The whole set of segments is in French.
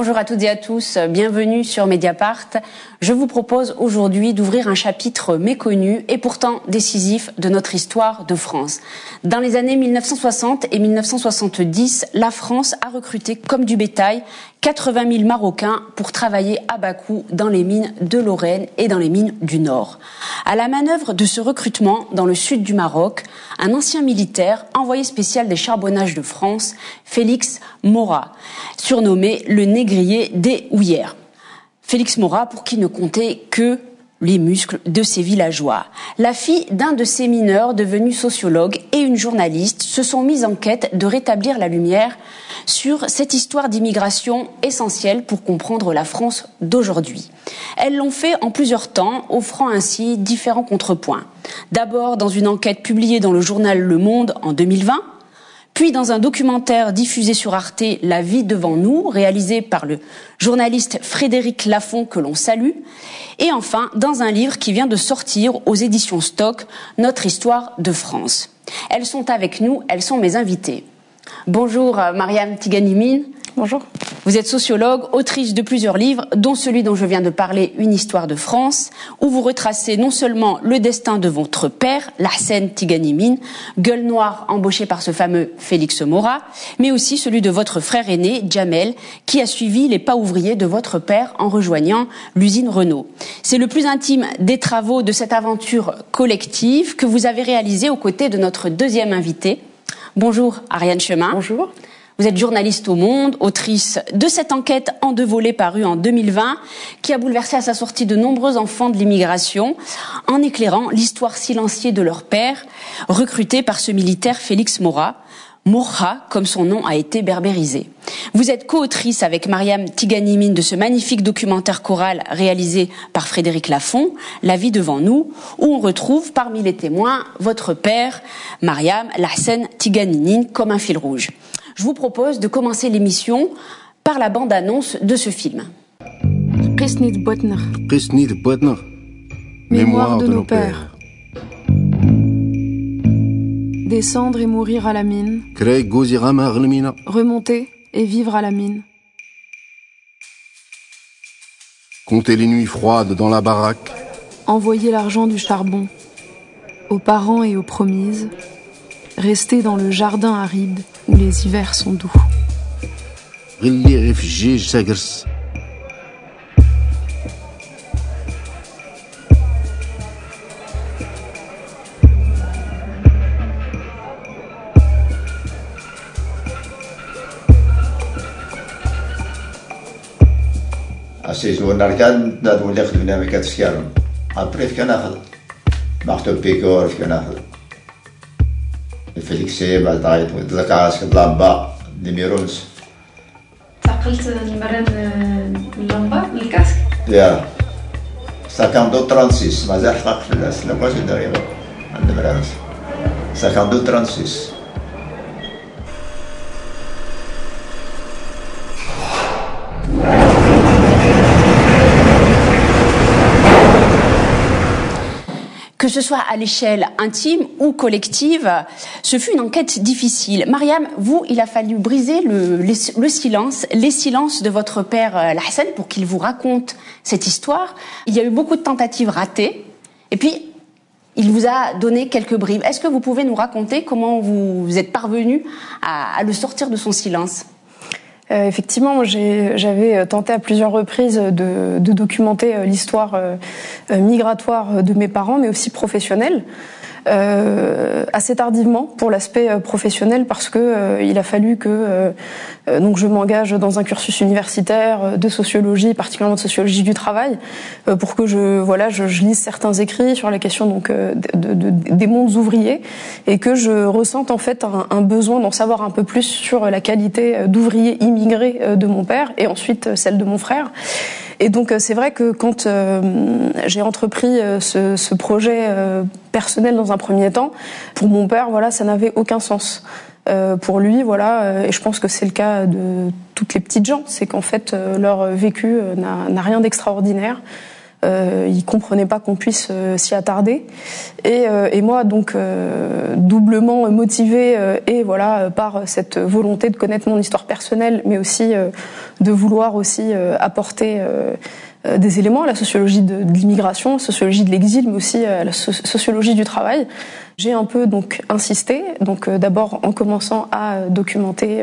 Bonjour à toutes et à tous, bienvenue sur Mediapart. Je vous propose aujourd'hui d'ouvrir un chapitre méconnu et pourtant décisif de notre histoire de France. Dans les années 1960 et 1970, la France a recruté comme du bétail 80 000 Marocains pour travailler à Bakou dans les mines de Lorraine et dans les mines du Nord. À la manœuvre de ce recrutement dans le sud du Maroc, un ancien militaire, envoyé spécial des charbonnages de France, Félix Mora, surnommé le des houillères. Félix Mora, pour qui ne comptait que les muscles de ses villageois. La fille d'un de ces mineurs, devenu sociologue, et une journaliste se sont mises en quête de rétablir la lumière sur cette histoire d'immigration essentielle pour comprendre la France d'aujourd'hui. Elles l'ont fait en plusieurs temps, offrant ainsi différents contrepoints. D'abord dans une enquête publiée dans le journal Le Monde en 2020, puis dans un documentaire diffusé sur Arte, La vie devant nous, réalisé par le journaliste Frédéric Lafont, que l'on salue, et enfin dans un livre qui vient de sortir aux éditions Stock, Notre histoire de France. Elles sont avec nous, elles sont mes invitées. Bonjour Mariam Tiganimine. Bonjour. Vous êtes sociologue, autrice de plusieurs livres, dont celui dont je viens de parler, Une histoire de France, où vous retracez non seulement le destin de votre père, Lassen Tiganimine, gueule noire embauché par ce fameux Félix Mora, mais aussi celui de votre frère aîné, Jamel, qui a suivi les pas ouvriers de votre père en rejoignant l'usine Renault. C'est le plus intime des travaux de cette aventure collective que vous avez réalisée aux côtés de notre deuxième invité. Bonjour Ariane Chemin. Bonjour. Vous êtes journaliste au Monde, autrice de cette enquête en deux volets parue en 2020, qui a bouleversé à sa sortie de nombreux enfants de l'immigration, en éclairant l'histoire silenciée de leur père, recruté par ce militaire Félix Mora. Moura, comme son nom a été berbérisé. Vous êtes co-autrice avec Mariam Tiganimine de ce magnifique documentaire choral réalisé par Frédéric Lafont, La vie devant nous, où on retrouve parmi les témoins votre père, Mariam Lassen Tiganimine, comme un fil rouge je vous propose de commencer l'émission par la bande-annonce de ce film. Mémoire de nos pères. Descendre et mourir à la mine. Remonter et vivre à la mine. Compter les nuits froides dans la baraque. Envoyer l'argent du charbon. Aux parents et aux promises rester dans le jardin aride où les hivers sont doux. السيزون كان دادو اللي خدمنا ما كتسكرم ابري كان ناخذ مارتو بيكور كان ناخذ الفليكسي بعد عيط ولد لك عاش كنطلع با ديميرونس تعقلت نمرن اللمبه الكاسك يا 52 36 مازال حقق في العسل واش بغاش يدير يابا عند مرانس 52 36 que ce soit à l'échelle intime ou collective, ce fut une enquête difficile. Mariam, vous, il a fallu briser le, le silence, les silences de votre père euh, Hassan pour qu'il vous raconte cette histoire. Il y a eu beaucoup de tentatives ratées, et puis il vous a donné quelques bribes. Est-ce que vous pouvez nous raconter comment vous êtes parvenu à le sortir de son silence? Euh, effectivement, j'avais tenté à plusieurs reprises de, de documenter euh, l'histoire euh, migratoire de mes parents, mais aussi professionnelle. Euh, assez tardivement pour l'aspect professionnel parce que euh, il a fallu que euh, donc je m'engage dans un cursus universitaire de sociologie, particulièrement de sociologie du travail, pour que je voilà je, je, lise certains écrits sur la question donc de, de, des mondes ouvriers et que je ressente en fait un, un besoin d'en savoir un peu plus sur la qualité d'ouvrier immigré de mon père et ensuite celle de mon frère. Et donc c'est vrai que quand euh, j'ai entrepris ce, ce, projet euh, personnel dans un premier temps, pour mon père, voilà, ça n'avait aucun sens. Euh, pour lui, voilà, et je pense que c'est le cas de toutes les petites gens, c'est qu'en fait leur vécu n'a rien d'extraordinaire. Euh, il comprenait pas qu'on puisse euh, s'y attarder. Et, euh, et, moi, donc, euh, doublement motivée et voilà par cette volonté de connaître mon histoire personnelle, mais aussi de vouloir aussi apporter des éléments à la sociologie de, de l'immigration, la sociologie de l'exil, mais aussi à la sociologie du travail. J'ai un peu donc insisté, donc d'abord en commençant à documenter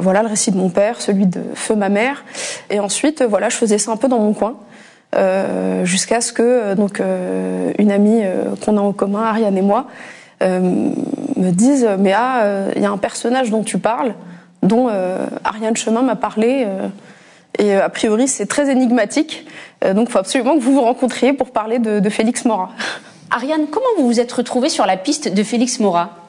voilà le récit de mon père, celui de feu ma mère, et ensuite voilà je faisais ça un peu dans mon coin. Euh, jusqu'à ce que euh, donc euh, une amie qu'on a en commun, Ariane et moi, me dise mais ah il y a un personnage dont tu parles, dont Ariane Chemin m'a parlé. Et a priori, c'est très énigmatique. donc, il faut absolument que vous vous rencontriez pour parler de, de Félix Mora. Ariane, comment vous vous êtes retrouvée sur la piste de Félix Mora?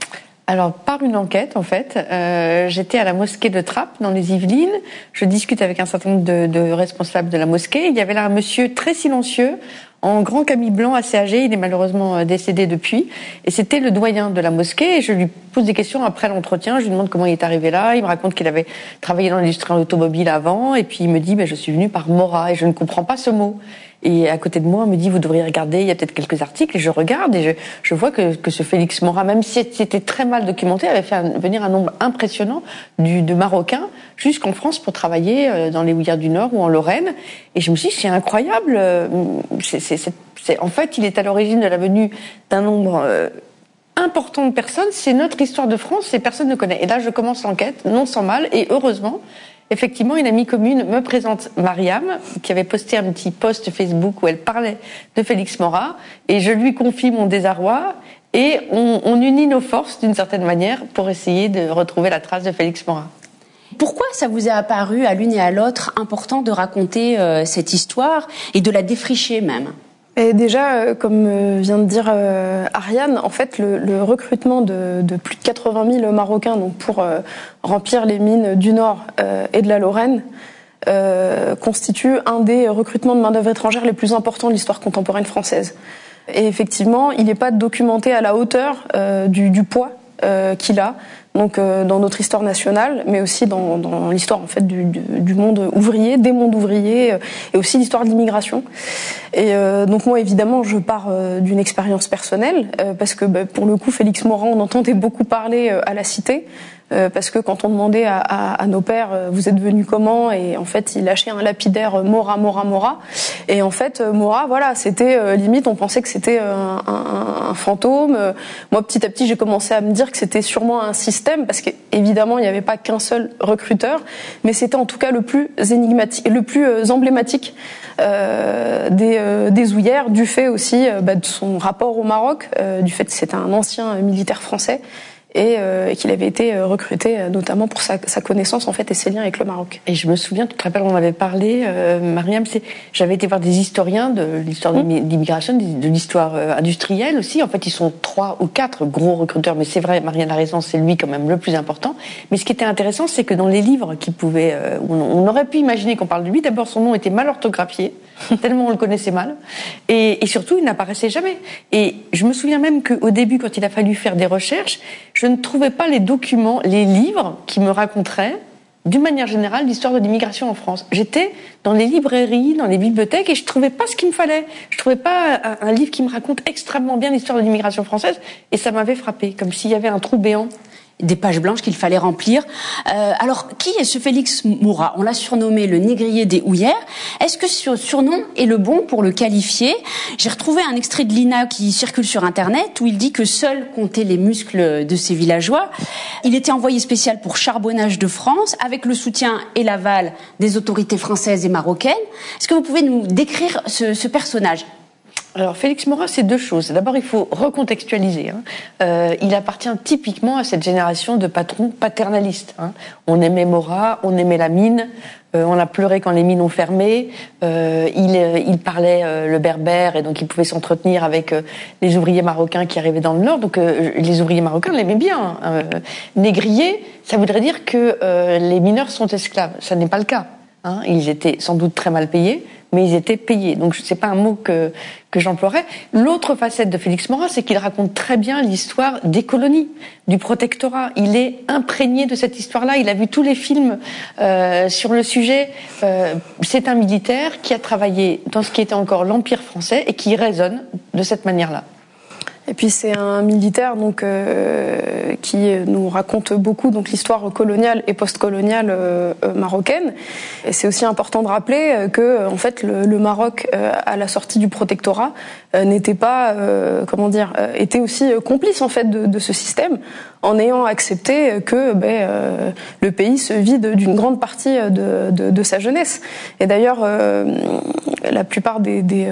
Alors, par une enquête, en fait, euh, j'étais à la mosquée de Trappes, dans les Yvelines. Je discute avec un certain nombre de, de, responsables de la mosquée. Il y avait là un monsieur très silencieux, en grand camis blanc, assez âgé. Il est malheureusement euh, décédé depuis. Et c'était le doyen de la mosquée. Et je lui pose des questions après l'entretien. Je lui demande comment il est arrivé là. Il me raconte qu'il avait travaillé dans l'industrie automobile avant. Et puis il me dit, ben, je suis venu par Mora et je ne comprends pas ce mot. Et à côté de moi, on me dit, vous devriez regarder, il y a peut-être quelques articles. Et je regarde et je, je vois que, que, ce Félix Mora, même si c'était très mal documenté, avait fait venir un nombre impressionnant du, de Marocains jusqu'en France pour travailler euh, dans les Houillères du Nord ou en Lorraine. Et je me suis dit, c'est incroyable. Euh, c'est, c'est, c'est, en fait, il est à l'origine de la venue d'un nombre euh, important de personnes. C'est notre histoire de France et personne ne connaît. Et là, je commence l'enquête, non sans mal, et heureusement, Effectivement, une amie commune me présente Mariam, qui avait posté un petit post Facebook où elle parlait de Félix Mora, et je lui confie mon désarroi, et on, on unit nos forces d'une certaine manière pour essayer de retrouver la trace de Félix Mora. Pourquoi ça vous a apparu à l'une et à l'autre important de raconter euh, cette histoire et de la défricher même? Déjà, euh, comme euh, vient de dire euh, Ariane, en fait, le, recrutement de, plus de 80 000 Marocains donc pour remplir les mines du Nord et de la Lorraine constitue un des recrutements de main-d'œuvre étrangère les plus importants de l'histoire contemporaine française. Et effectivement, il n'est pas documenté à la hauteur du, poids qu'il a donc euh, dans notre histoire nationale, mais aussi dans, dans l'histoire en fait du, du, monde ouvrier, des mondes ouvriers, euh, et aussi l'histoire de l'immigration. Et euh, donc moi évidemment je pars d'une expérience personnelle parce que bah, pour le coup Félix Morin on entendait beaucoup parler à la Cité. Euh, parce que quand on demandait à, à, à nos pères euh, vous êtes venus comment et en fait ils lâchaient un lapidaire euh, Mora Mora Mora. Et en fait Mora voilà c'était limite on pensait que c'était un, un, un, fantôme. Moi petit à petit j'ai commencé à me dire que c'était sûrement un système parce qu'évidemment il n'y avait pas qu'un seul recruteur mais c'était en tout cas le plus énigmatique le plus emblématique euh, des, euh, des ouillères du fait aussi bah, de son rapport au Maroc du fait que c'était un ancien militaire français euh, et, qu'il avait été euh, recruté euh, notamment pour sa, sa, connaissance en fait et ses liens avec le Maroc. Et je me souviens, tu te rappelles, on avait parlé, euh, Mariam, j'avais été voir des historiens de l'histoire de mmh. l'immigration, de l'histoire industrielle aussi. En fait, ils sont trois ou quatre gros recruteurs, mais c'est vrai, Marianne a raison, c'est lui quand même le plus important. Mais ce qui était intéressant, c'est que dans les livres qui pouvaient, on, on aurait pu imaginer qu'on parle de lui. D'abord, son nom était mal orthographié. tellement on le connaissait mal. Et, et surtout, il n'apparaissait jamais. Et je me souviens même qu'au début, quand il a fallu faire des recherches, je ne trouvais pas les documents, les livres qui me raconteraient d'une manière générale, l'histoire de l'immigration en France. J'étais dans les librairies, dans les bibliothèques, et je trouvais pas ce qu'il me fallait. Je trouvais pas un, un livre qui me raconte extrêmement bien l'histoire de l'immigration française, et ça m'avait frappé, comme s'il y avait un trou béant des pages blanches qu'il fallait remplir. Euh, alors, qui est ce Félix Moura? On l'a surnommé le négrier des houillères. Est-ce que ce surnom est le bon pour le qualifier? J'ai retrouvé un extrait de l'INA qui circule sur Internet où il dit que seul comptaient les muscles de ses villageois. Il était envoyé spécial pour Charbonnage de France avec le soutien et l'aval des autorités françaises et marocaines. Est-ce que vous pouvez nous décrire ce, ce personnage? Alors Félix Morin, c'est deux choses. D'abord, il faut recontextualiser. Hein. Euh, il appartient typiquement à cette génération de patrons paternalistes. Hein. On aimait Morat, on aimait la mine, euh, on a pleuré quand les mines ont fermé. Euh, il, euh, il, parlait euh, le berbère et donc il pouvait s'entretenir avec les ouvriers marocains qui arrivaient dans le nord. Donc les ouvriers marocains l'aimaient bien. Hein. négrier, ça voudrait dire que les mineurs sont esclaves. Ça n'est pas le cas. Hein. Ils étaient sans doute très mal payés, mais ils étaient payés. Donc c'est pas un mot que que j'emploierais. L'autre facette de Félix Morin, c'est qu'il raconte très bien l'histoire des colonies, du protectorat. Il est imprégné de cette histoire-là. Il a vu tous les films euh, sur le sujet. Euh, c'est un militaire qui a travaillé dans ce qui était encore l'Empire français et qui résonne de cette manière-là. Et puis c'est un militaire donc euh, qui nous raconte beaucoup donc l'histoire coloniale et postcoloniale euh, euh, marocaine. Et c'est aussi important de rappeler euh, que en fait le, le Maroc à la sortie du protectorat n'était pas comment dire était aussi complice en fait de, de ce système en ayant accepté que ben, le pays se vide d'une grande partie de, de, de, sa jeunesse. Et d'ailleurs, la plupart des, des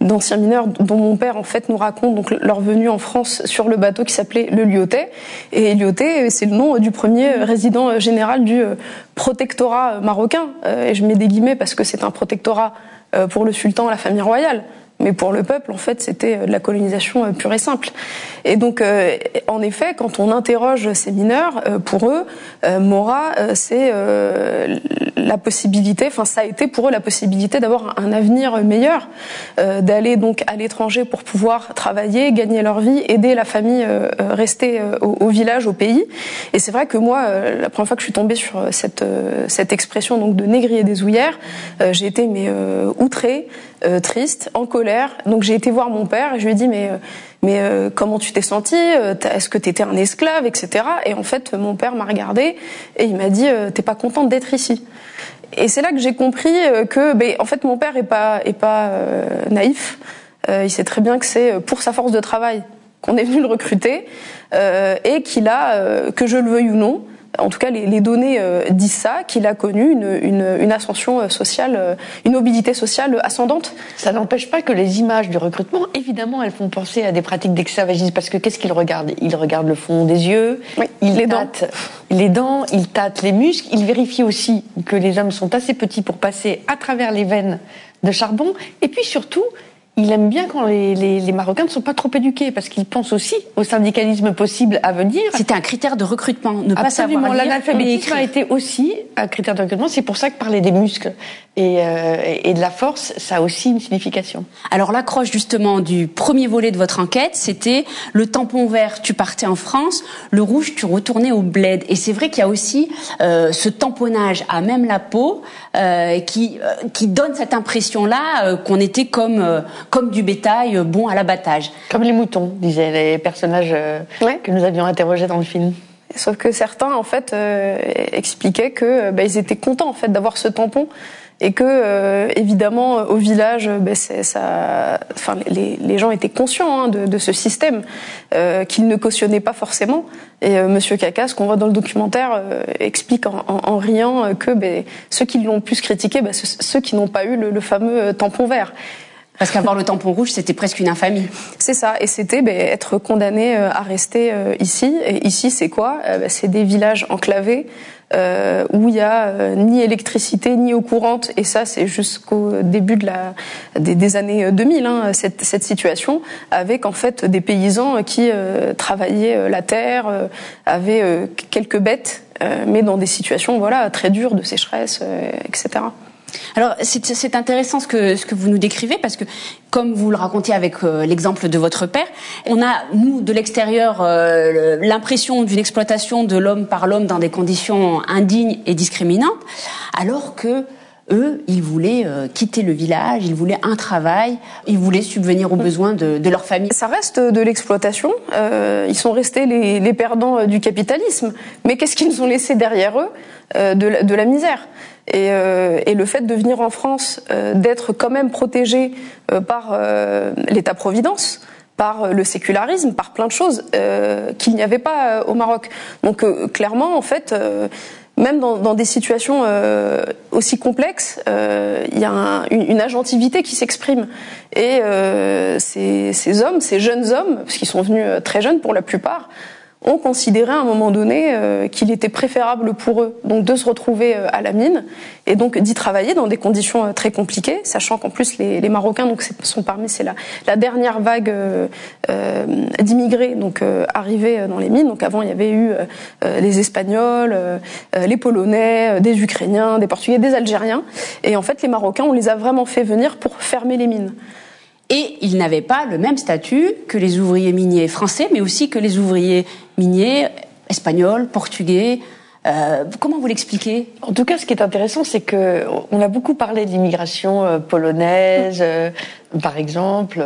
d'anciens mineurs dont mon père en fait nous raconte donc leur venue en France sur le bateau qui s'appelait le Lyotet. Et Lyotet c'est le nom du premier résident général du protectorat marocain. Et je mets des guillemets parce que c'est un protectorat pour le sultan la famille royale mais pour le peuple, en fait, c'était de la colonisation pure et simple. Et donc, euh, en effet, quand on interroge ces mineurs, euh, pour eux, euh, Mora, c'est la possibilité, enfin, ça a été pour eux la possibilité d'avoir un avenir meilleur, d'aller donc à l'étranger pour pouvoir travailler, gagner leur vie, aider la famille rester au, au, village, au pays. Et c'est vrai que moi, la première fois que je suis tombée sur cette cette expression donc de négrier des ouillères, j'ai été mais outrée, triste, en colère. Donc j'ai été voir mon père et je lui ai dit mais mais euh, comment tu t'es senti euh, Est-ce que tu étais un esclave, etc. Et en fait, mon père m'a regardé et il m'a dit euh, T'es pas contente d'être ici Et c'est là que j'ai compris que, ben, en fait, mon père est pas est pas naïf. il sait très bien que c'est pour sa force de travail qu'on est venu le recruter et qu'il a, que je le veuille ou non, en tout cas, les, les données euh, disent ça, qu'il a connu une, une, une, ascension euh, sociale, euh, une mobilité sociale ascendante. Ça n'empêche pas que les images du recrutement, évidemment, elles font penser à des pratiques d'esclavagisme, parce que qu'est-ce qu'il regarde? Il regarde le fond des yeux, oui, il les tâte dents. les dents, il tâte les muscles, il vérifie aussi que les hommes sont assez petits pour passer à travers les veines de charbon, et puis surtout, il aime bien quand les, les, les, Marocains ne sont pas trop éduqués parce qu'ils pensent aussi au syndicalisme possible à venir. C'était un critère de recrutement, ne pas Absolument. savoir L'analphabétisme a été aussi un critère de recrutement. C'est pour ça que parler des muscles et, euh, et, de la force, ça a aussi une signification. Alors l'accroche justement du premier volet de votre enquête, c'était le tampon vert, tu partais en France, le rouge, tu retournais au bled. Et c'est vrai qu'il y a aussi euh, ce tamponnage à même la peau euh, qui, qui donne cette impression-là qu'on était comme comme du bétail euh, bon à l'abattage. Comme les moutons, disaient les personnages euh, ouais. que nous avions interrogés dans le film. Sauf que certains, en fait, euh, expliquaient que bah, ils étaient contents en fait d'avoir ce tampon et que euh, évidemment au village, bah, ça, enfin les, les, gens étaient conscients hein, de, de, ce système euh, qu'ils ne cautionnaient pas forcément. Et euh, Monsieur Caca, ce qu'on voit dans le documentaire, explique en, en, en, riant que bah, ceux qui l'ont plus critiqué, ceux qui n'ont pas eu le, le fameux tampon vert. Parce qu'avoir le tampon rouge, c'était presque une infamie. C'est ça, et c'était ben, être condamné à rester euh, ici. Et ici, c'est quoi? Euh, ben, C'est des villages enclavés euh, où il y a euh, ni électricité ni eau courante. Et ça, c'est jusqu'au début de la, des, années 2000, hein, cette, cette, situation, avec en fait des paysans qui euh, travaillaient la terre, avaient quelques bêtes, mais dans des situations voilà très dures de sécheresse, etc. Alors c'est intéressant ce que, ce que vous nous décrivez parce que comme vous le racontiez avec euh, l'exemple de votre père, on a nous de l'extérieur euh, l'impression d'une exploitation de l'homme par l'homme dans des conditions indignes et discriminantes, alors que eux, ils voulaient euh, quitter le village, ils voulaient un travail, ils voulaient subvenir aux besoins de, de leur famille. Ça reste de l'exploitation. Euh, ils sont restés les, les perdants du capitalisme. Mais qu'est-ce qu'ils ont laissé derrière eux euh, de, la, de la misère? Et, euh, et, le fait de venir en France, euh, d'être quand même protégé euh, par l'État-providence, par le sécularisme, par plein de choses qu'il n'y avait pas au Maroc. Donc clairement, en fait, même dans, dans, des situations aussi complexes, il y a un, une, une, agentivité qui s'exprime. Et ces, ces, hommes, ces jeunes hommes, parce qu'ils sont venus très jeunes pour la plupart, ont considéré à un moment donné euh, qu'il était préférable pour eux donc de se retrouver euh, à la mine et donc d'y travailler dans des conditions euh, très compliquées, sachant qu'en plus les, les, Marocains donc sont parmi c'est la, la, dernière vague d'immigrés donc arrivés dans les mines. Donc avant il y avait eu les Espagnols, les Polonais, des Ukrainiens, des Portugais, des Algériens et en fait les Marocains on les a vraiment fait venir pour fermer les mines. Et ils n'avaient pas le même statut que les ouvriers miniers français, mais aussi que les ouvriers miniers espagnols, portugais. Euh, comment vous l'expliquez? En tout cas, ce qui est intéressant, c'est que on a beaucoup parlé de l'immigration euh, polonaise, euh, par exemple,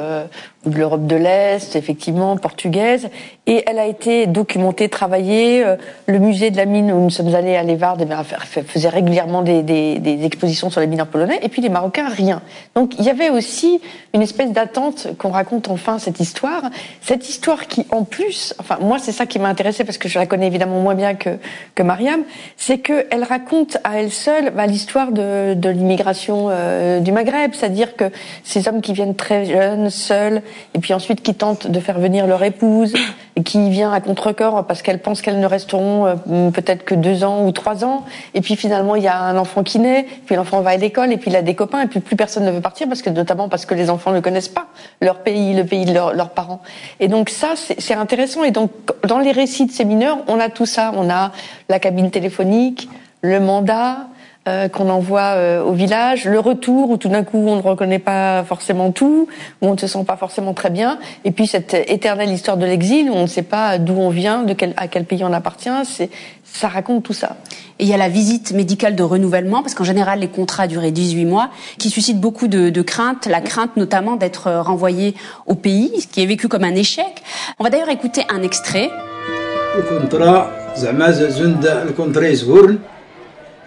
de l'Europe de l'Est, effectivement, portugaise, et elle a été documentée, travaillée. Euh, le musée de la mine où nous sommes allés à Lévard eh faisait régulièrement des, des, des, expositions sur les mineurs polonais, et puis les Marocains, rien. Donc il y avait aussi une espèce d'attente qu'on raconte enfin cette histoire, cette histoire qui, en plus, enfin moi c'est ça qui m'a intéressé parce que je la connais évidemment moins bien que, que Mariam, c'est qu'elle raconte à elle seule bah, l'histoire de, de l'immigration euh, du Maghreb, c'est-à-dire que ces hommes qui viennent très jeunes, seuls, et puis ensuite qui tentent de faire venir leur épouse, et qui vient à contre-corps parce qu'elles pensent qu'elles ne resteront euh, peut-être que deux ans ou trois ans, et puis finalement il y a un enfant qui naît, puis l'enfant va à l'école, et puis il a des copains, et puis plus personne ne veut partir parce que notamment parce que les enfants ne connaissent pas leur pays, le pays de leurs parents. Et donc ça c'est intéressant. Et donc dans les récits de ces mineurs, on a tout ça, on a la cabine téléphonique, le mandat, euh, qu'on envoie euh, au village, le retour où tout d'un coup on ne reconnaît pas forcément tout, où on ne se sent pas forcément très bien, et puis cette éternelle histoire de l'exil où on ne sait pas d'où on vient, de quel, à quel pays on appartient, c'est ça raconte tout ça. Et il y a la visite médicale de renouvellement, parce qu'en général, les contrats duraient 18 mois, qui suscite beaucoup de, de craintes, la crainte notamment d'être renvoyé au pays, ce qui est vécu comme un échec. On va d'ailleurs écouter un extrait.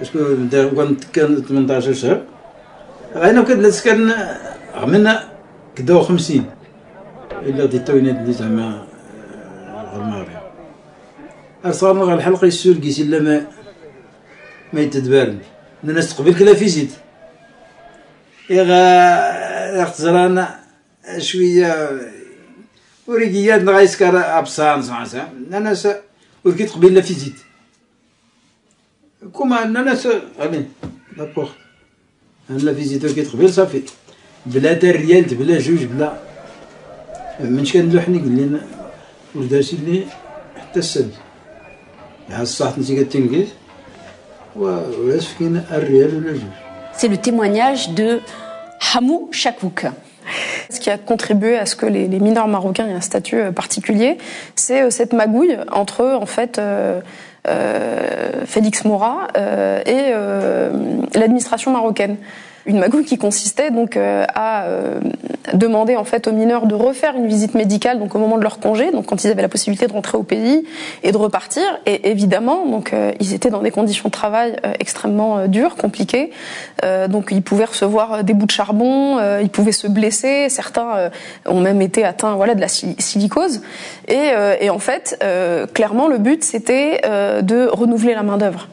شكون دار كانت كان 18 شهر أنا كنت كان عملنا كدا 50 الا دي التوينات اللي زعما المغرب صارنا غير الحلقة يسول كيس الا ما ما يتدبرن الناس تقبل كلا فيزيت يغا زرانا شوية وريكيات غايسكر ابسان زعما أنا وركي تقبل لا فيزيت كما اننا س... الي لابورت لا فيزيتور كيتقبل صافي بلا دريالت بلا جوج بلا منش كان لوحني قال لنا واش دارتي لي حتى السد ها الصح نتي كتنقز ولاش كاين الريال ولا جوج C'est le témoignage de Hamou Chakouk. Ce qui a contribué à ce que les, les mineurs marocains aient un statut euh, particulier, c'est euh, cette magouille entre en fait euh, euh, Félix Mora euh, et euh, l'administration marocaine une magouille qui consistait donc euh, à euh, demander en fait aux mineurs de refaire une visite médicale donc au moment de leur congé, donc quand ils avaient la possibilité de rentrer au pays et de repartir. Et évidemment, donc euh, ils étaient dans des conditions de travail extrêmement dures, compliquées. donc ils pouvaient recevoir des bouts de charbon, ils pouvaient se blesser. Certains ont même été atteints voilà de la silicose. Et, et en fait, clairement, le but c'était de renouveler la main d'œuvre.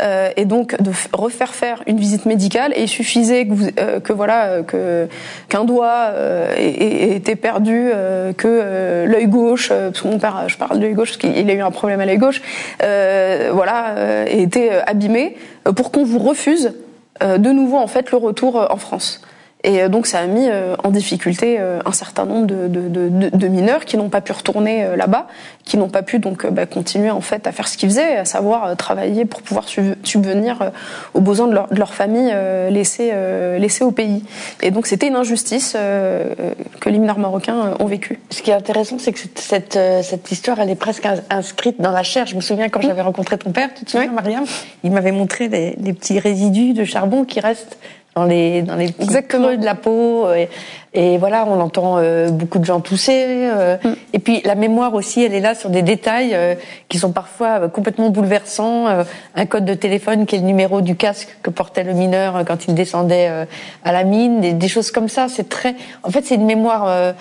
Euh, et donc de refaire faire une visite médicale. Et il suffisait que, euh, que voilà euh, qu'un doigt euh, était perdu, que l'œil gauche, parce que mon père, je parle de l'œil gauche parce qu'il a eu un problème à l'œil gauche, voilà, était abîmé, pour qu'on vous refuse de nouveau en fait le retour en France. Et donc ça a mis en difficulté un certain nombre de, de, de, de mineurs qui n'ont pas pu retourner là-bas qui n'ont pas pu donc euh, bah, continuer en fait à faire ce qu'ils faisaient, à savoir euh, travailler pour pouvoir subvenir euh, aux besoins de leur, de leur famille laissée, laissée au pays. Et donc c'était une injustice que les mineurs marocains ont vécue. Ce qui est intéressant, c'est que cette, cette histoire, elle est presque inscrite dans la chair. Je me souviens quand j'avais rencontré ton père, tu te souviens, Mariam? Il m'avait montré les, les, petits résidus de charbon qui restent dans les dans les petits creux de la peau. Et, et voilà, on entend euh, beaucoup de gens tousser. Euh, mm. Et puis la mémoire aussi, elle est là sur des détails euh, qui sont parfois complètement bouleversants. un code de téléphone qui est le numéro du casque que portait le mineur quand il descendait à la mine, des, des, choses comme ça. C'est très, en fait, c'est une mémoire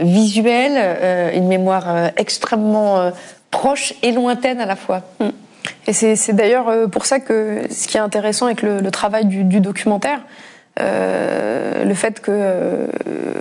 visuelle, une mémoire extrêmement proche et lointaine à la fois. Mm. Et c'est d'ailleurs pour ça que ce qui est intéressant avec le, le travail du, du documentaire, euh, le fait que euh,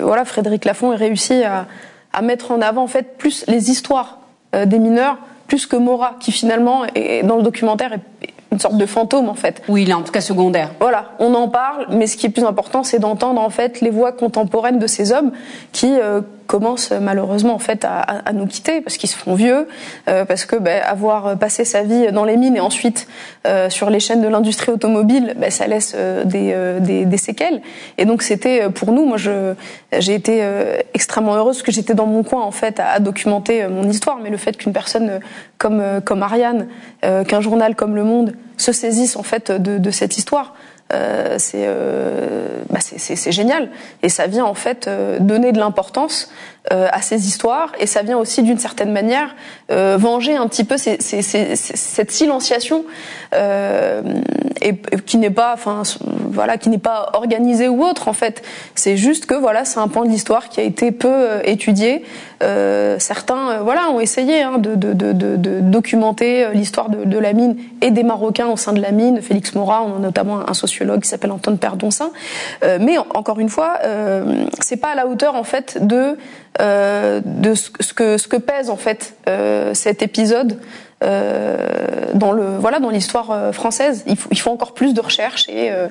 voilà Frédéric Lafont ait réussi à, à, mettre en avant en fait plus les histoires des mineurs plus que Mora, qui finalement, est, dans le documentaire, est une sorte de fantôme en fait. Oui, il est en tout cas secondaire. Voilà, on en parle, mais ce qui est plus important, c'est d'entendre en fait les voix contemporaines de ces hommes qui euh, commencent malheureusement en fait à, à, nous quitter parce qu'ils se font vieux, euh, parce que ben, avoir passé sa vie dans les mines et ensuite euh, sur les chaînes de l'industrie automobile, ben, ça laisse euh, des, euh, des, des, séquelles. Et donc c'était pour nous, moi j'ai été extrêmement heureuse que j'étais dans mon coin en fait à, à documenter mon histoire, mais le fait qu'une personne comme comme Ariane, qu'un journal comme Le Monde se saisissent en fait de, de cette histoire. Euh, c'est euh, bah génial. Et ça vient en fait euh, donner de l'importance euh, à ces histoires et ça vient aussi d'une certaine manière euh, venger un petit peu ces, ces, ces, cette silenciation et, qui n'est pas enfin voilà qui n'est pas organisée ou autre en fait. C'est juste que voilà c'est un point de l'histoire qui a été peu étudié. Certains voilà ont essayé hein, de, de, de, de, documenter l'histoire de, la mine et des Marocains au sein de la mine. Félix Mora on a notamment un sociologue qui s'appelle Antoine Perdoncin. Euh, mais encore une fois, euh, c'est pas à la hauteur en fait de euh, de ce, que ce que pèse en fait euh, cet épisode euh, dans le voilà dans l'histoire euh, française. Il faut, il faut encore plus de recherches et euh,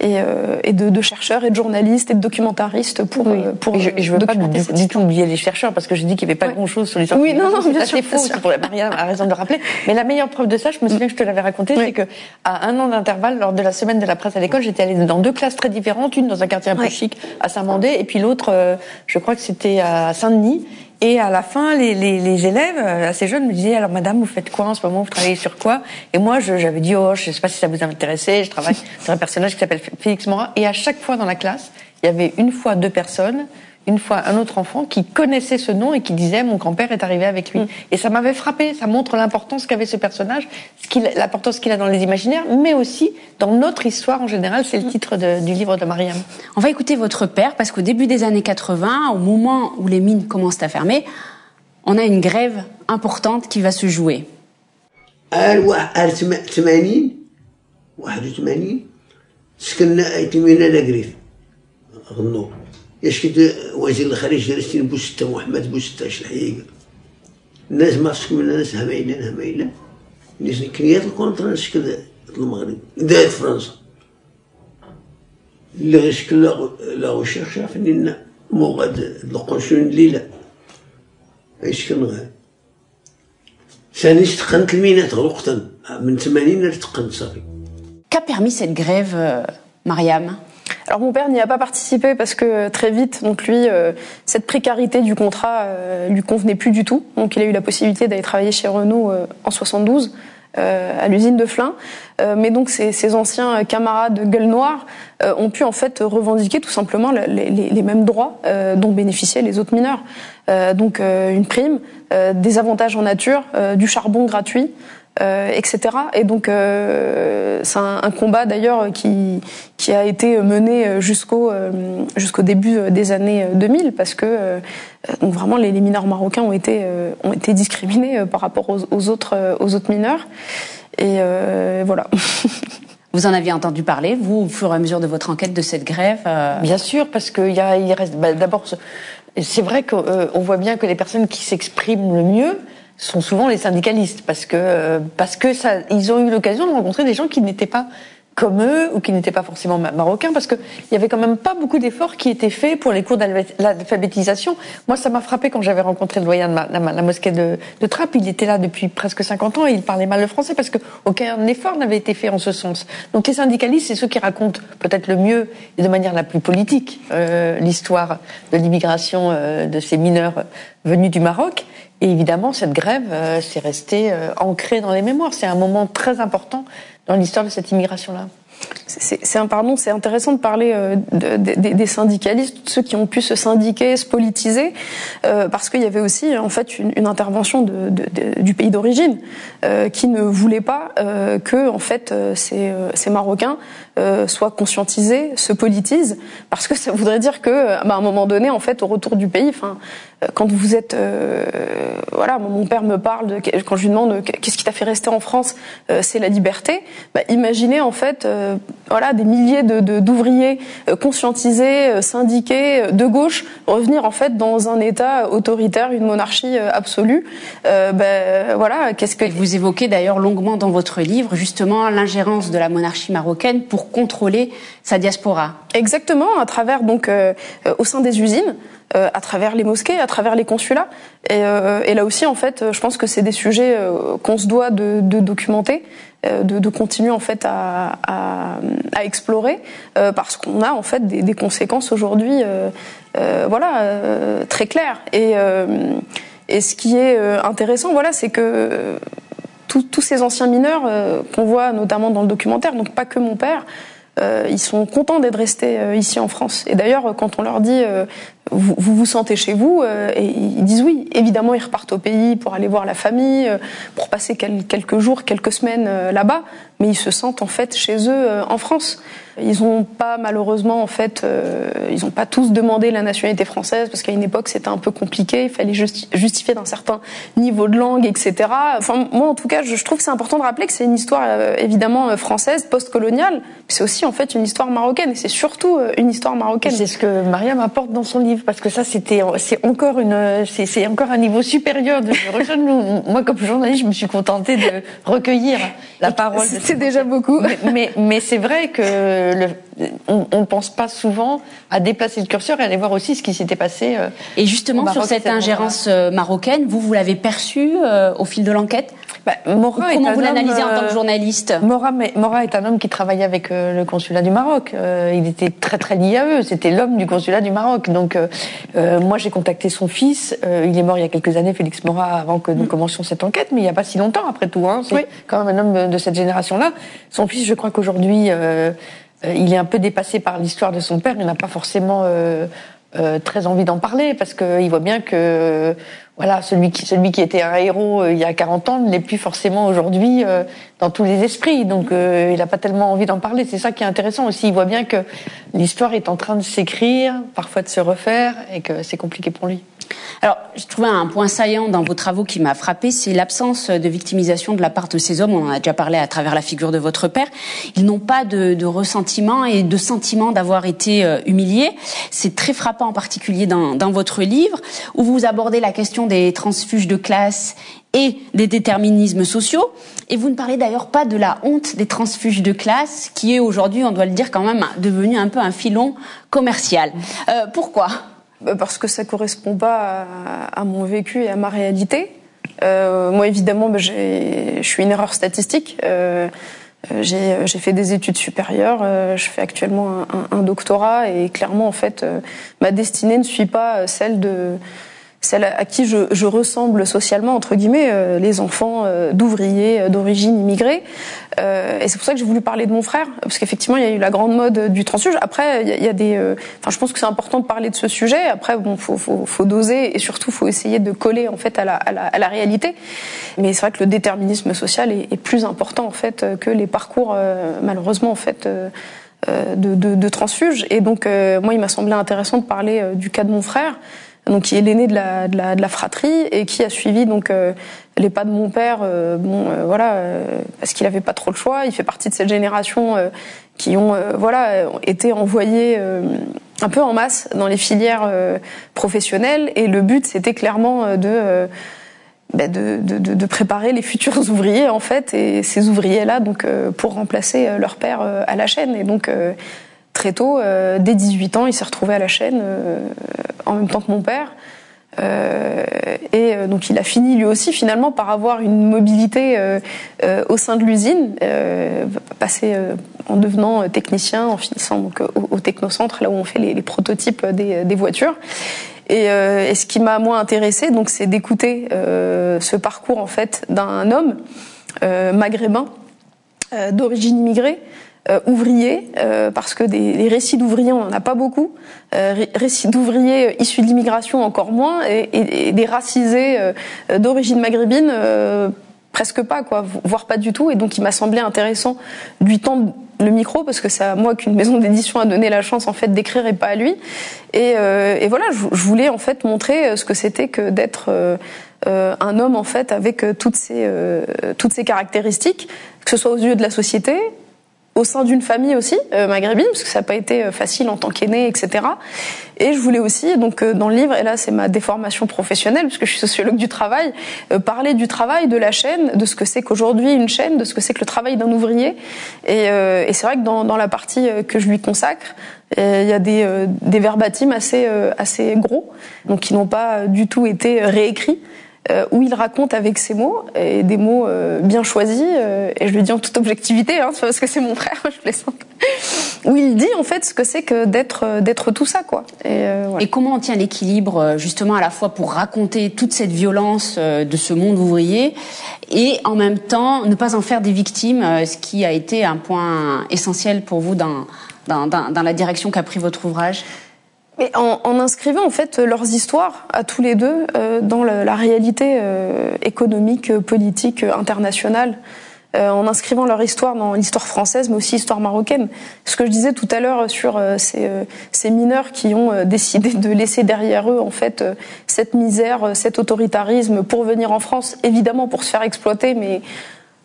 et, et de, de, chercheurs et de journalistes et de documentaristes pour oui. pour. je, je veux pas du, du, tout oublier les chercheurs parce que je dis qu'il n'y avait pas ouais. grand chose sur l'histoire. Oui non non bien sûr. C'est faux. Pour Maria a raison de le rappeler. Mais la meilleure preuve de ça, je me souviens que je te l'avais raconté, oui. c'est que à un an d'intervalle lors de la semaine de la presse à l'école, j'étais allée dans deux classes très différentes, une dans un quartier un peu ouais. chic à Saint-Mandé et puis l'autre, euh, je crois que c'était à Saint-Denis. Et à la fin, les, les, les, élèves assez jeunes me disaient alors Madame, vous faites quoi en ce moment? Vous travaillez sur quoi? Et moi, j'avais dit oh, je sais pas si ça vous intéressait. Je travaille sur un personnage qui s'appelle Félix Morin. Et à chaque fois dans la classe, il y avait une fois deux personnes une fois un autre enfant qui connaissait ce nom et qui disait mon grand-père est arrivé avec lui. Mmh. Et ça m'avait frappé, ça montre l'importance qu'avait ce personnage, l'importance qu'il a dans les imaginaires, mais aussi dans notre histoire en général, c'est le titre de, du livre de Mariam. On va écouter votre père parce qu'au début des années 80, au moment où les mines commencent à fermer, on a une grève importante qui va se jouer. ياش كنت وزير الخارجية لسنين بوستة محمد بوستة شلحيقه الناس ما من الناس همايلان همايلان الناس كنيات الكونترا شكل المغرب. دايت فرنسا. اللي غير شكل لا غوشيغ شاف لنا مو غاد القرشون الليلة. إيش كنغير ثاني تقنت الميناء غلقتا من 80 تقنت صافي. كا بيغمي سيت غريف مريم Alors mon père n'y a pas participé parce que très vite, donc lui, euh, cette précarité du contrat euh, lui convenait plus du tout. Donc il a eu la possibilité d'aller travailler chez Renault euh, en 72 à l'usine de Flins. mais donc ses, ses, anciens camarades de gueule noire ont pu en fait revendiquer tout simplement les, les, les mêmes droits dont bénéficiaient les autres mineurs. donc une prime, des avantages en nature, du charbon gratuit. Euh, etc. Et donc euh, c'est un, un, combat d'ailleurs qui qui a été mené jusqu'au euh, jusqu'au début des années 2000 parce que donc vraiment les, les, mineurs marocains ont été ont été discriminés par rapport aux, aux autres aux autres mineurs et voilà. Vous en aviez entendu parler, vous, au fur et à mesure de votre enquête de cette grève euh... Bien sûr, parce qu'il y a, il reste. Bah, D'abord, c'est vrai qu'on euh, voit bien que les personnes qui s'expriment le mieux, sont souvent les syndicalistes parce que parce que ça ils ont eu l'occasion de rencontrer des gens qui n'étaient pas comme eux ou qui n'étaient pas forcément marocains parce que il y avait quand même pas beaucoup d'efforts qui étaient faits pour les cours d'alphabétisation. Moi, ça m'a frappé quand j'avais rencontré le doyen de la, mosquée de, de. Il était là depuis presque 50 ans et il parlait mal le français parce que aucun effort n'avait été fait en ce sens. Donc les syndicalistes, c'est ceux qui racontent peut-être le mieux et de manière la plus politique euh, l'histoire de l'immigration euh, de ces mineurs venus du Maroc. Et évidemment, cette grève, euh, c'est resté euh, ancré dans les mémoires. C'est un moment très important dans l'histoire de cette immigration-là. C'est pardon, c'est intéressant de parler euh, de, de, des syndicalistes, ceux qui ont pu se syndiquer, se politiser, euh, parce qu'il y avait aussi en fait une, une intervention de, du pays d'origine euh, qui ne voulait pas euh, que en fait ces, ces Marocains soient conscientisés, se politisent, parce que ça voudrait dire que bah, à un moment donné, en fait, au retour du pays, enfin, quand vous êtes, euh, voilà, mon père me parle de, quand je lui demande qu'est-ce qui t'a fait rester en France, euh, c'est la liberté. Bah, imaginez en fait, euh, voilà, des milliers de d'ouvriers conscientisés, syndiqués, de gauche, revenir en fait dans un État autoritaire, une monarchie absolue. Ben voilà, qu'est-ce que vous évoquez d'ailleurs longuement dans votre livre justement l'ingérence de la monarchie marocaine pour contrôler sa diaspora. Exactement, à travers donc au sein des usines. Euh, à travers les mosquées, à travers les consulats. Et, euh, là aussi, en fait, je pense que c'est des sujets euh, qu'on se doit de, documenter, de, continuer en fait à, explorer, parce qu'on a en fait des, conséquences aujourd'hui, voilà, très claires. Et, ce qui est intéressant, voilà, c'est que tous ces anciens mineurs qu'on voit notamment dans le documentaire, donc pas que mon père, euh, ils sont contents d'être restés euh, ici en France. Et d'ailleurs, quand on leur dit euh, vous, vous, vous sentez chez vous, et ils disent oui. Évidemment, ils repartent au pays pour aller voir la famille, pour passer quelques jours, quelques semaines là-bas, mais ils se sentent en fait chez eux en France. Ils n'ont pas malheureusement en fait, euh, ils n'ont pas tous demandé la nationalité française parce qu'à une époque c'était un peu compliqué, il fallait justifier d'un certain niveau de langue, etc. Enfin moi en tout cas je, trouve que c'est important de rappeler que c'est une histoire euh, évidemment euh, française, post-coloniale, c'est aussi en fait une histoire marocaine et c'est surtout une histoire marocaine. C'est ce que Mariam apporte dans son livre parce que ça c'était c'est encore une c'est encore un niveau supérieur de moi comme journaliste je me suis contentée de recueillir la parole. C'était déjà beaucoup. Mais mais, mais c'est vrai que on ne pense pas souvent à déplacer le curseur et aller voir aussi ce qui s'était passé. Euh, et justement, sur cette ingérence euh, marocaine, vous, vous l'avez perçue euh, au fil de l'enquête? Bah, Comment vous l'analysez en tant que journaliste? Mora, Mora, est un homme qui travaillait avec le consulat du Maroc. il était très très lié à eux. C'était l'homme du consulat du Maroc. Donc moi, j'ai contacté son fils. il est mort il y a quelques années, Félix Mora, avant que nous mm. commencions cette enquête, mais il n'y a pas si longtemps après tout. Hein. C'est quand même un homme de cette génération-là. Son fils, je crois qu'aujourd'hui... Euh, il est un peu dépassé par l'histoire de son père. Il n'a pas forcément euh, euh, très envie d'en parler parce qu'il voit bien que voilà celui qui celui qui était un héros il y a 40 ans ne l'est plus forcément aujourd'hui dans tous les esprits. Donc il n'a pas tellement envie d'en parler. C'est ça qui est intéressant aussi. Il voit bien que l'histoire est en train de s'écrire, parfois de se refaire, et que c'est compliqué pour lui. Alors, je trouvais un point saillant dans vos travaux qui m'a frappé, c'est l'absence de victimisation de la part de ces hommes. On en a déjà parlé à travers la figure de votre père. Ils n'ont pas de, ressentiment et de sentiment d'avoir été euh, humiliés. C'est très frappant, en particulier dans votre livre, où vous abordez la question des transfuges de classe et des déterminismes sociaux. Et vous ne parlez d'ailleurs pas de la honte des transfuges de classe, qui est aujourd'hui, on doit le dire quand même, devenu un peu un filon commercial. Euh, pourquoi? Bah, parce que ça correspond pas à, mon vécu et à ma réalité. Euh, moi, évidemment, bah, je suis une erreur statistique. Euh, j'ai fait des études supérieures, je fais actuellement un, doctorat et clairement, en fait, ma destinée ne suit pas celle de celle à qui je, je, ressemble socialement, entre guillemets, euh, les enfants euh, d'ouvriers euh, d'origine immigrée. et c'est pour ça que j'ai voulu parler de mon frère, parce qu'effectivement, il y a eu la grande mode du transfuge. Après, il y a, y des... Enfin, je pense que c'est important de parler de ce sujet. Après, bon, faut, faut, faut doser et surtout, faut essayer de coller, en fait, à la, à la, à la réalité. Mais c'est vrai que le déterminisme social est, plus important, en fait, que les parcours, malheureusement, en fait... De, de, de, transfuge. Et donc, moi, il m'a semblé intéressant de parler du cas de mon frère, donc qui est l'aîné de la, de, la, de la, fratrie et qui a suivi donc euh, les pas de mon père. Euh, bon, euh, voilà, parce qu'il avait pas trop le choix. Il fait partie de cette génération qui ont voilà été envoyés un peu en masse dans les filières professionnelles et le but c'était clairement de bah, de, de, de, préparer les futurs ouvriers en fait et ces ouvriers là donc pour remplacer leur père à la chaîne et donc très tôt, euh, dès 18 ans, il s'est retrouvé à la chaîne euh, en même temps que mon père. Euh, et donc il a fini lui aussi finalement par avoir une mobilité au sein de l'usine, passer en devenant technicien, en finissant donc au, technocentre là où on fait les, prototypes des, des, voitures. Et, et ce qui m'a moins intéressé, donc, c'est d'écouter ce parcours en fait d'un homme maghrébin d'origine immigrée euh, ouvriers, euh, parce que des, des récits d'ouvriers, on n'en a pas beaucoup. Euh, récits d'ouvriers issus de l'immigration, encore moins, et, et, et des racisés d'origine maghrébine, presque pas, quoi, voire pas du tout. Et donc, il m'a semblé intéressant de lui tendre le micro parce que c'est à moi qu'une maison d'édition a donné la chance en fait d'écrire et pas à lui. Et, euh, et voilà, je, je, voulais en fait montrer ce que c'était que d'être euh, un homme en fait avec toutes ces toutes ces caractéristiques, que ce soit aux yeux de la société, au sein d'une famille aussi euh, maghrébine, parce que ça n'a pas été euh, facile en tant qu'aîné, etc. Et je voulais aussi, donc euh, dans le livre, et là c'est ma déformation professionnelle, puisque je suis sociologue du travail, parler du travail, de la chaîne, de ce que c'est qu'aujourd'hui une chaîne, de ce que c'est que le travail d'un ouvrier. Et, et c'est vrai que dans, dans, la partie que je lui consacre, il y a des, des verbatims assez, assez gros, donc qui n'ont pas du tout été réécrits. Euh, où il raconte avec ses mots, et des mots euh, bien choisis, euh, et je le dis en toute objectivité, hein, parce que c'est mon frère, je plaisante, où il dit en fait ce que c'est que d'être d'être tout ça, quoi. Et, et comment on tient l'équilibre justement à la fois pour raconter toute cette violence de ce monde ouvrier, et en même temps ne pas en faire des victimes, ce qui a été un point essentiel pour vous dans, dans, dans la direction qu'a pris votre ouvrage? Mais en, en, inscrivant en fait leurs histoires à tous les deux euh, dans la, réalité euh, économique, politique, internationale, euh, en inscrivant leur histoire dans l'histoire française, mais aussi l'histoire marocaine. Ce que je disais tout à l'heure sur euh, ces, euh, ces, mineurs qui ont décidé de laisser derrière eux en fait cette misère, cet autoritarisme pour venir en France, évidemment pour se faire exploiter, mais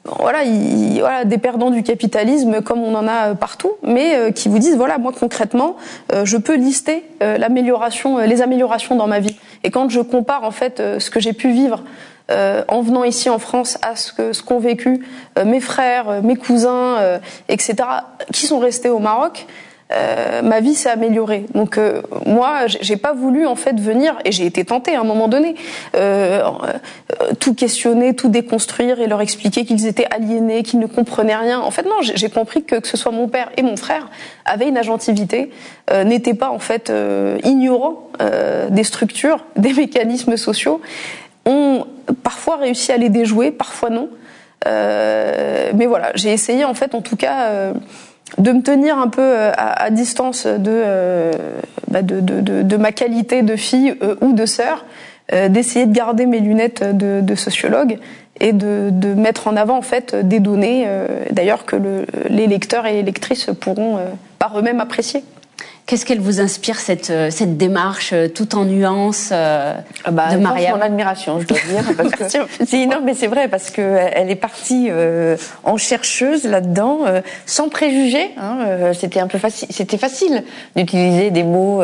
voilà, il, voilà, des perdants du capitalisme comme on en a partout, mais euh, qui vous disent voilà, moi concrètement, euh, je peux lister euh, l'amélioration, les améliorations dans ma vie. Et quand je compare en fait ce que j'ai pu vivre en venant ici en France à ce que ce qu'ont vécu mes frères, mes cousins, etc., qui sont restés au Maroc, euh, ma vie s'est améliorée. Donc euh, moi, j'ai pas voulu en fait venir et j'ai été tentée à un moment donné euh, euh, tout questionner, tout déconstruire et leur expliquer qu'ils étaient aliénés, qu'ils ne comprenaient rien. En fait, non, j'ai compris que que ce soit mon père et mon frère avaient une agentivité, n'étaient pas en fait ignorants des structures, des mécanismes sociaux, ont parfois réussi à les déjouer, parfois non. mais voilà, j'ai essayé en fait, en tout cas de me tenir un peu euh, à, distance euh, bah, de, ma qualité de fille euh, ou de sœur, d'essayer de garder mes lunettes de, sociologue et de, mettre en avant en fait des données, d'ailleurs que le, les lecteurs et les lectrices pourront par eux-mêmes apprécier. Qu'est-ce qu'elle vous inspire cette euh, cette démarche euh, tout en nuances euh, ah bah, de Maria mon admiration, je dois dire. Parce que, non, mais c'est vrai parce que elle est partie en chercheuse là-dedans, sans préjugés. Hein, c'était un peu facile. C'était facile d'utiliser des mots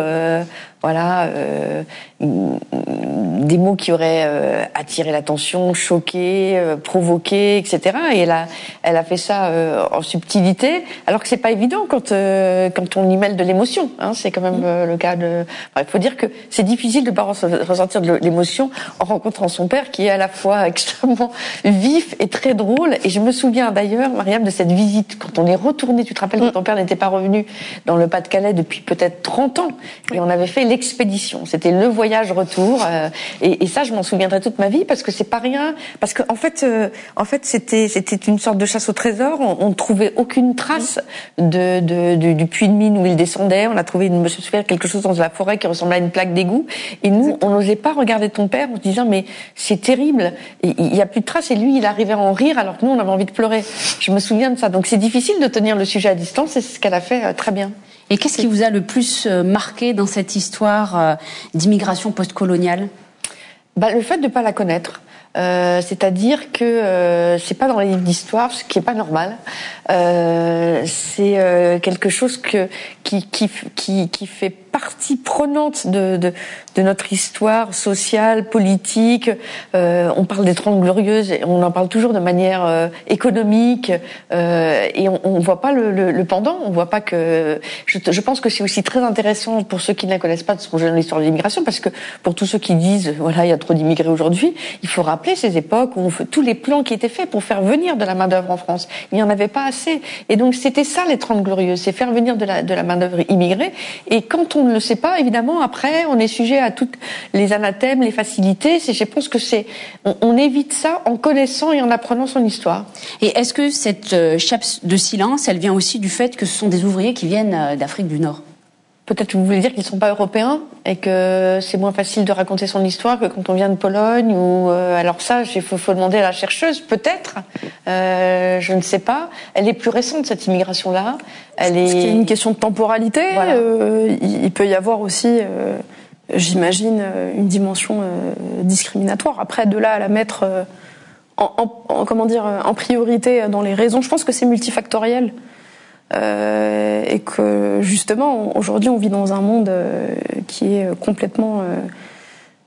voilà, euh, des mots qui auraient euh, attiré l'attention, choqué, euh, provoqué, etc. Et elle a, elle a fait ça euh, en subtilité, alors que c'est pas évident quand quand on y mêle de l'émotion. Hein, c'est quand même le cas de. il faut dire que c'est difficile de pas ressentir de l'émotion en rencontrant son père, qui est à la fois extrêmement vif et très drôle. Et je me souviens d'ailleurs, Mariam, de cette visite quand on est retourné. Tu te rappelles quand ton père n'était pas revenu dans le Pas-de-Calais depuis peut-être 30 ans, et on avait fait l'expédition. C'était le voyage retour. Euh, et, et, ça, je m'en souviendrai toute ma vie parce que c'est pas rien. Parce qu'en en fait, euh, en fait, c'était c'était une sorte de chasse au trésor. On, ne trouvait aucune trace de, de, du puits de mine où il descendait. On a trouvé, une, me souviens, quelque chose dans la forêt qui ressemblait à une plaque d'égout. Et nous, on n'osait pas regarder ton père en se disant mais c'est terrible. Il y a plus de traces. Et lui, il arrivait à en rire alors que nous, on avait envie de pleurer. Je me souviens de ça. Donc c'est difficile de tenir le sujet à distance. C'est ce qu'elle a fait euh, très bien. Et qu'est-ce qui vous a le plus euh, marqué dans cette histoire euh, d'immigration postcoloniale? Bah, Le fait de ne pas la connaître. Euh, c'est-à-dire que euh, c'est pas dans les livres d'histoire, ce qui est pas normal. Euh, c'est quelque chose que qui, qui, qui, qui fait partie prenante de, de, de, notre histoire sociale, politique. Euh, on parle des Trente Glorieuses, et on en parle toujours de manière euh, économique, euh, et on, on voit pas le, le, le, pendant. On voit pas que. Je, je pense que c'est aussi très intéressant pour ceux qui ne la connaissent pas de projet de l'histoire de l'immigration, parce que pour tous ceux qui disent voilà il y a trop d'immigrés aujourd'hui, il faut rappeler ces époques où on fait tous les plans qui étaient faits pour faire venir de la main d'œuvre en France. Il n'y en avait pas assez, et donc c'était ça les Trente Glorieuses, c'est faire venir de la de la main d'œuvre immigrée. Et quand ne le sait pas, évidemment, après, on est sujet à toutes les anathèmes, les facilités. Je pense que c'est, on, évite ça en connaissant et en apprenant son histoire. Et est-ce que cette euh, chape de silence, elle vient aussi du fait que ce sont des ouvriers qui viennent euh, d'Afrique du Nord? Peut-être que vous voulez dire qu'ils ne sont pas européens et que c'est moins facile de raconter son histoire que quand on vient de Pologne ou euh, alors ça, il faut, faut, demander à la chercheuse, peut-être. Euh, je ne sais pas. Elle est plus récente cette immigration-là. Elle est. C'est une question de temporalité. Voilà. Euh, il peut y avoir aussi, euh, j'imagine, une dimension discriminatoire. Après, de là à la mettre en, en, comment dire en priorité dans les raisons, je pense que c'est multifactoriel. Euh, et que justement aujourd'hui on vit dans un monde euh, qui est complètement euh,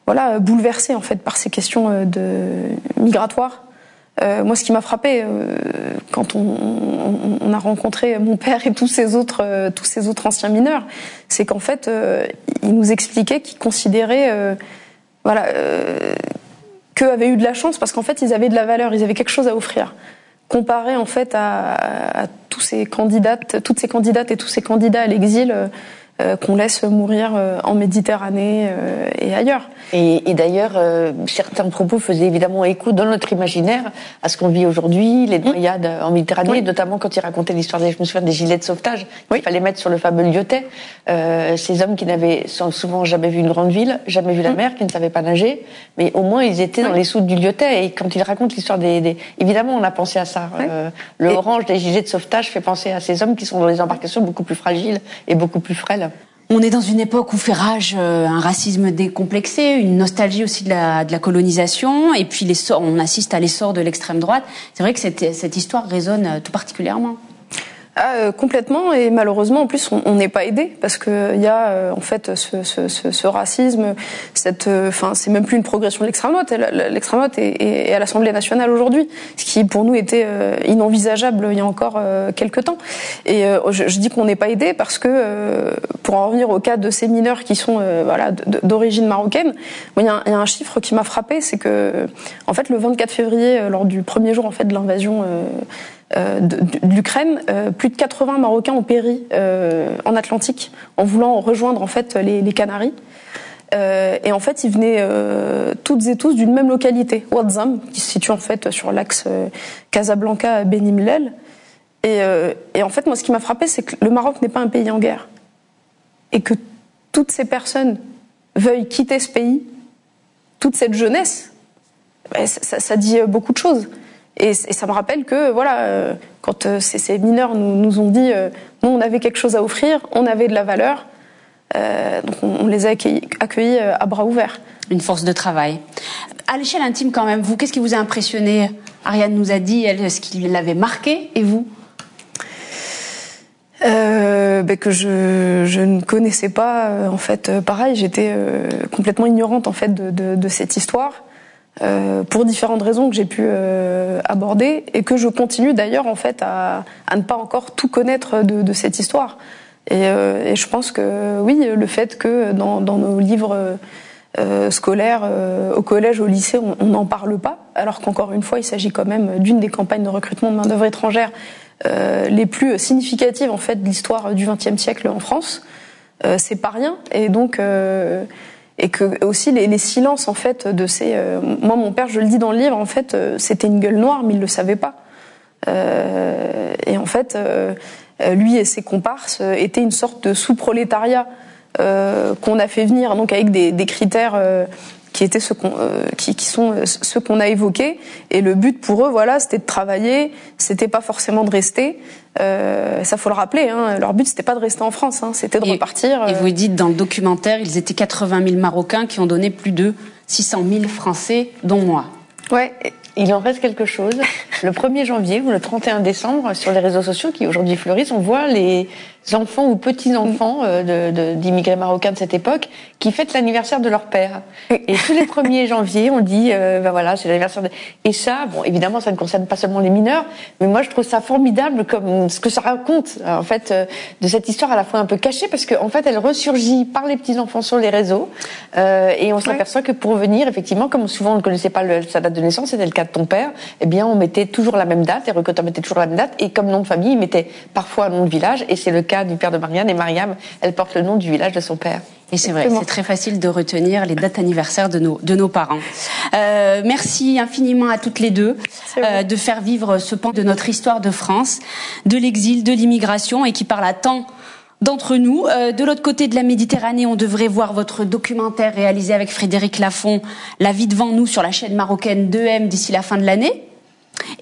voilà bouleversé en fait par ces questions de migratoires. moi, ce qui m'a frappé quand on, a rencontré mon père et tous ces autres tous ces autres anciens mineurs, c'est qu'en fait ils nous expliquaient qu'ils considéraient voilà qu'eux avaient eu de la chance parce qu'en fait ils avaient de la valeur, ils avaient quelque chose à offrir comparé en fait à, à, tous ces candidates, toutes ces candidates et tous ces candidats à l'exil euh, qu'on laisse mourir euh, en Méditerranée euh, et ailleurs. Et, et d'ailleurs, certains propos faisaient évidemment écho dans notre imaginaire à ce qu'on vit aujourd'hui, les noyades mmh. en Méditerranée, oui. notamment quand il racontait l'histoire des, je me souviens des gilets de sauvetage oui. qu'il fallait mettre sur le fameux lyotet. Euh, ces hommes qui n'avaient souvent jamais vu une grande ville, jamais vu la mmh. mer, qui ne savaient pas nager, mais au moins ils étaient oui. dans les soutes du lyotet. Et quand il raconte l'histoire des, des, évidemment, on a pensé à ça. Euh, le et... orange des gilets de sauvetage fait penser à ces hommes qui sont dans des embarcations beaucoup plus fragiles et beaucoup plus frêles. On est dans une époque où fait rage euh, un racisme décomplexé, une nostalgie aussi de la, colonisation, et puis on assiste à l'essor de l'extrême droite. C'est vrai que cette, cette histoire résonne euh, tout particulièrement. Ah, euh, complètement et malheureusement en plus on n'est pas aidé parce que il y a euh, en fait ce, ce, ce, ce racisme, cette, enfin euh, c'est même plus une progression de l'extrême droite. L'extrême droite est, est, à l'Assemblée nationale aujourd'hui, ce qui pour nous était euh, inenvisageable il y a encore euh, quelques temps. Et je, je, dis qu'on n'est pas aidé parce que pour en revenir au cas de ces mineurs qui sont voilà d'origine marocaine, il y, a il y, a un chiffre qui m'a frappé, c'est que en fait le 24 février lors du premier jour en fait de l'invasion euh, de, l'Ukraine, euh, plus de 80 Marocains ont péri euh, en Atlantique en voulant rejoindre en fait les, Canaries. Et en fait, ils venaient toutes et tous d'une même localité, Ouadzam, qui se situe en fait sur l'axe Casablanca-Benimlel. Et, et, en fait, moi, ce qui m'a frappé, c'est que le Maroc n'est pas un pays en guerre, et que toutes ces personnes veuillent quitter ce pays, toute cette jeunesse, ben, ça, dit beaucoup de choses. Et, et, ça me rappelle que voilà, euh, quand euh, ces, ces, mineurs nous, nous ont dit, euh, nous on avait quelque chose à offrir, on avait de la valeur, euh, donc on, on, les a accueillis, accueillis, à bras ouverts. Une force de travail. À l'échelle intime quand même, vous, qu'est-ce qui vous a impressionné? Ariane nous a dit elle, ce qui l'avait marqué, et vous? Euh, ben que je, je, ne connaissais pas en fait pareil j'étais complètement ignorante en fait de, de, de cette histoire euh, pour différentes raisons que j'ai pu euh, aborder et que je continue d'ailleurs en fait à, à, ne pas encore tout connaître de, de cette histoire. Et, euh, et, je pense que oui, le fait que dans, dans nos livres euh, scolaires, euh, au collège, au lycée, on n'en parle pas, alors qu'encore une fois, il s'agit quand même d'une des campagnes de recrutement de main d'œuvre étrangère les plus significatives en fait de l'histoire du XXe siècle en France. c'est pas rien, et donc et que aussi les, les, silences en fait de ces euh, moi mon père je le dis dans le livre en fait euh, c'était une gueule noire mais il le savait pas. Euh, et en fait euh, lui et ses comparses étaient une sorte de sous-prolétariat qu'on a fait venir donc avec des, des critères qui étaient ceux qu'on, euh, qui, qui, sont ceux qu'on a évoqués. Et le but pour eux, voilà, c'était de travailler. C'était pas forcément de rester. Euh, ça faut le rappeler. Hein, leur but c'était pas de rester en France, hein, c'était de et, repartir. Et vous dites dans le documentaire, ils étaient 80 000 Marocains qui ont donné plus de 600 000 Français, dont moi. Ouais. Il en reste quelque chose. Le 1er janvier ou le 31 décembre, sur les réseaux sociaux qui aujourd'hui fleurissent, on voit les enfants ou petits-enfants euh, d'immigrés marocains de cette époque qui fêtent l'anniversaire de leur père. Et tous les 1er janvier, on dit, euh, ben voilà, c'est l'anniversaire de... Et ça, bon, évidemment, ça ne concerne pas seulement les mineurs, mais moi, je trouve ça formidable comme ce que ça raconte, en fait, euh, de cette histoire à la fois un peu cachée, parce qu'en en fait, elle ressurgit par les petits-enfants sur les réseaux, euh, et on s'aperçoit ouais. que pour venir, effectivement, comme souvent on ne connaissait pas le, sa date de naissance, c'était le cas de ton père, eh bien, on mettait toujours la même date, et Recruteur mettait toujours la même date, et comme nom de famille, il mettait parfois un nom de village, et c'est le cas du père de Marianne. Et Mariam, elle porte le nom du village de son père. Et c'est vrai, c'est très facile de retenir les dates anniversaires de nos, de nos parents. Euh, merci infiniment à toutes les deux euh, de faire vivre ce pan de notre histoire de France, de l'exil, de l'immigration, et qui parle à tant d'entre nous. Euh, de l'autre côté de la Méditerranée, on devrait voir votre documentaire réalisé avec Frédéric Lafont, La vie devant nous, sur la chaîne marocaine 2M d'ici la fin de l'année.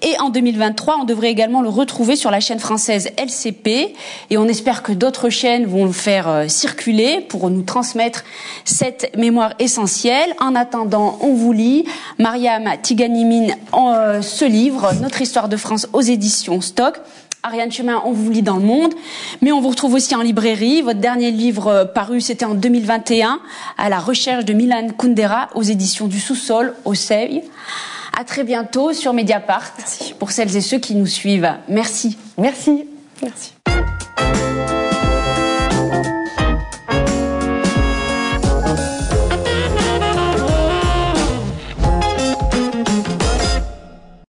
Et en 2023, on devrait également le retrouver sur la chaîne française LCP. Et on espère que d'autres chaînes vont le faire euh, circuler pour nous transmettre cette mémoire essentielle. En attendant, on vous lit Mariam Tiganimine, euh, ce livre, Notre histoire de France aux éditions Stock. Ariane Chemin, on vous lit dans le monde, mais on vous retrouve aussi en librairie. Votre dernier livre euh, paru, c'était en 2021, à la recherche de Milan Kundera aux éditions du Sous-sol, au Seuil. À très bientôt sur Mediapart. Merci. Pour celles et ceux qui nous suivent, merci. Merci. Merci.